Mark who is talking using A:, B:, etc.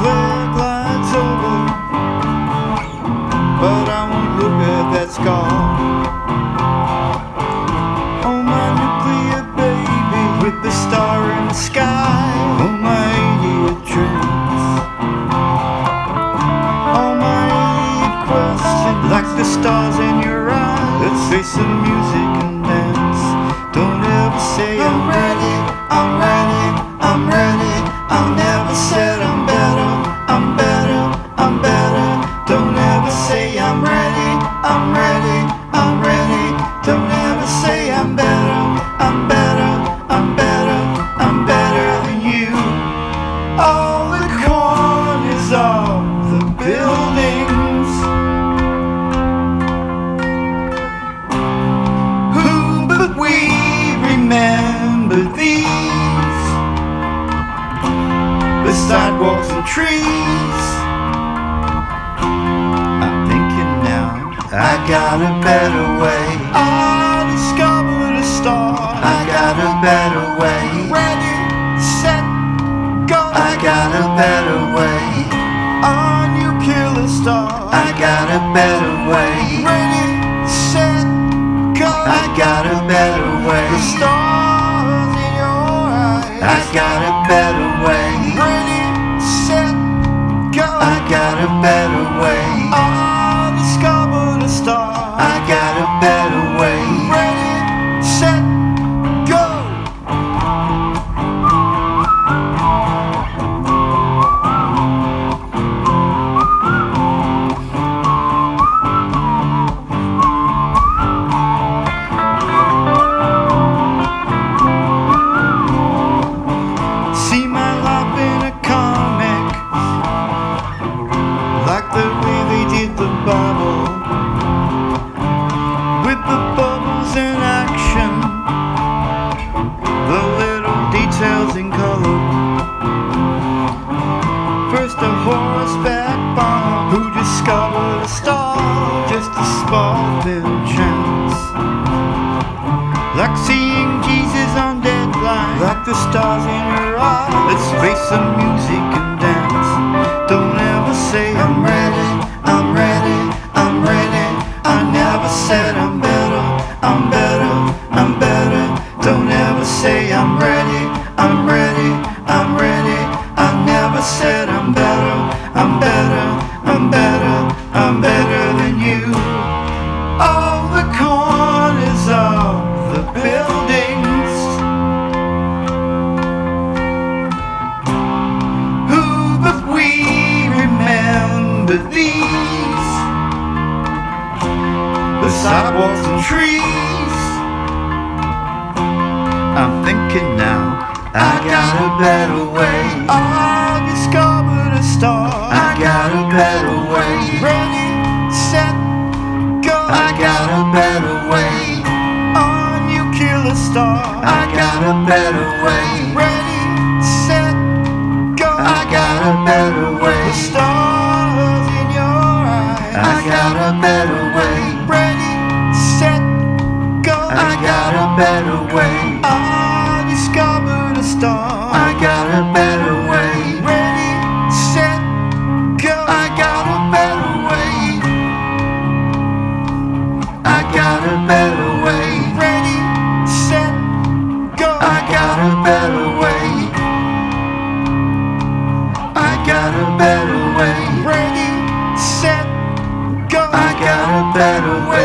A: Clear line's over, but I won't look at that scar. Oh, my nuclear baby with the star in the sky. Oh, my idiot dreams. Oh, my idiot question, like the stars in your eyes. Let's face the music and dance. Don't ever say I'm ready, I'm ready, I'm ready. I'll never settle. Trees. I'm thinking now, I got a better way. I discovered a star. I got a better way. Ready, set, go. I got a better way. On you kill a star. I got a better way. Ready, set, go. I got a better way. The stars in your eyes. I got a better way. Better a star, just a small little chance. Like seeing Jesus on deadline, like the stars in your eyes. Let's face the music and dance. Don't ever say I'm ready, I'm ready, I'm ready. I never said I'm better, I'm better, I'm better. Don't ever say I'm ready, I got a better way. I discovered a star. I got a better I got a better way. Ready, set, go. I got a better way.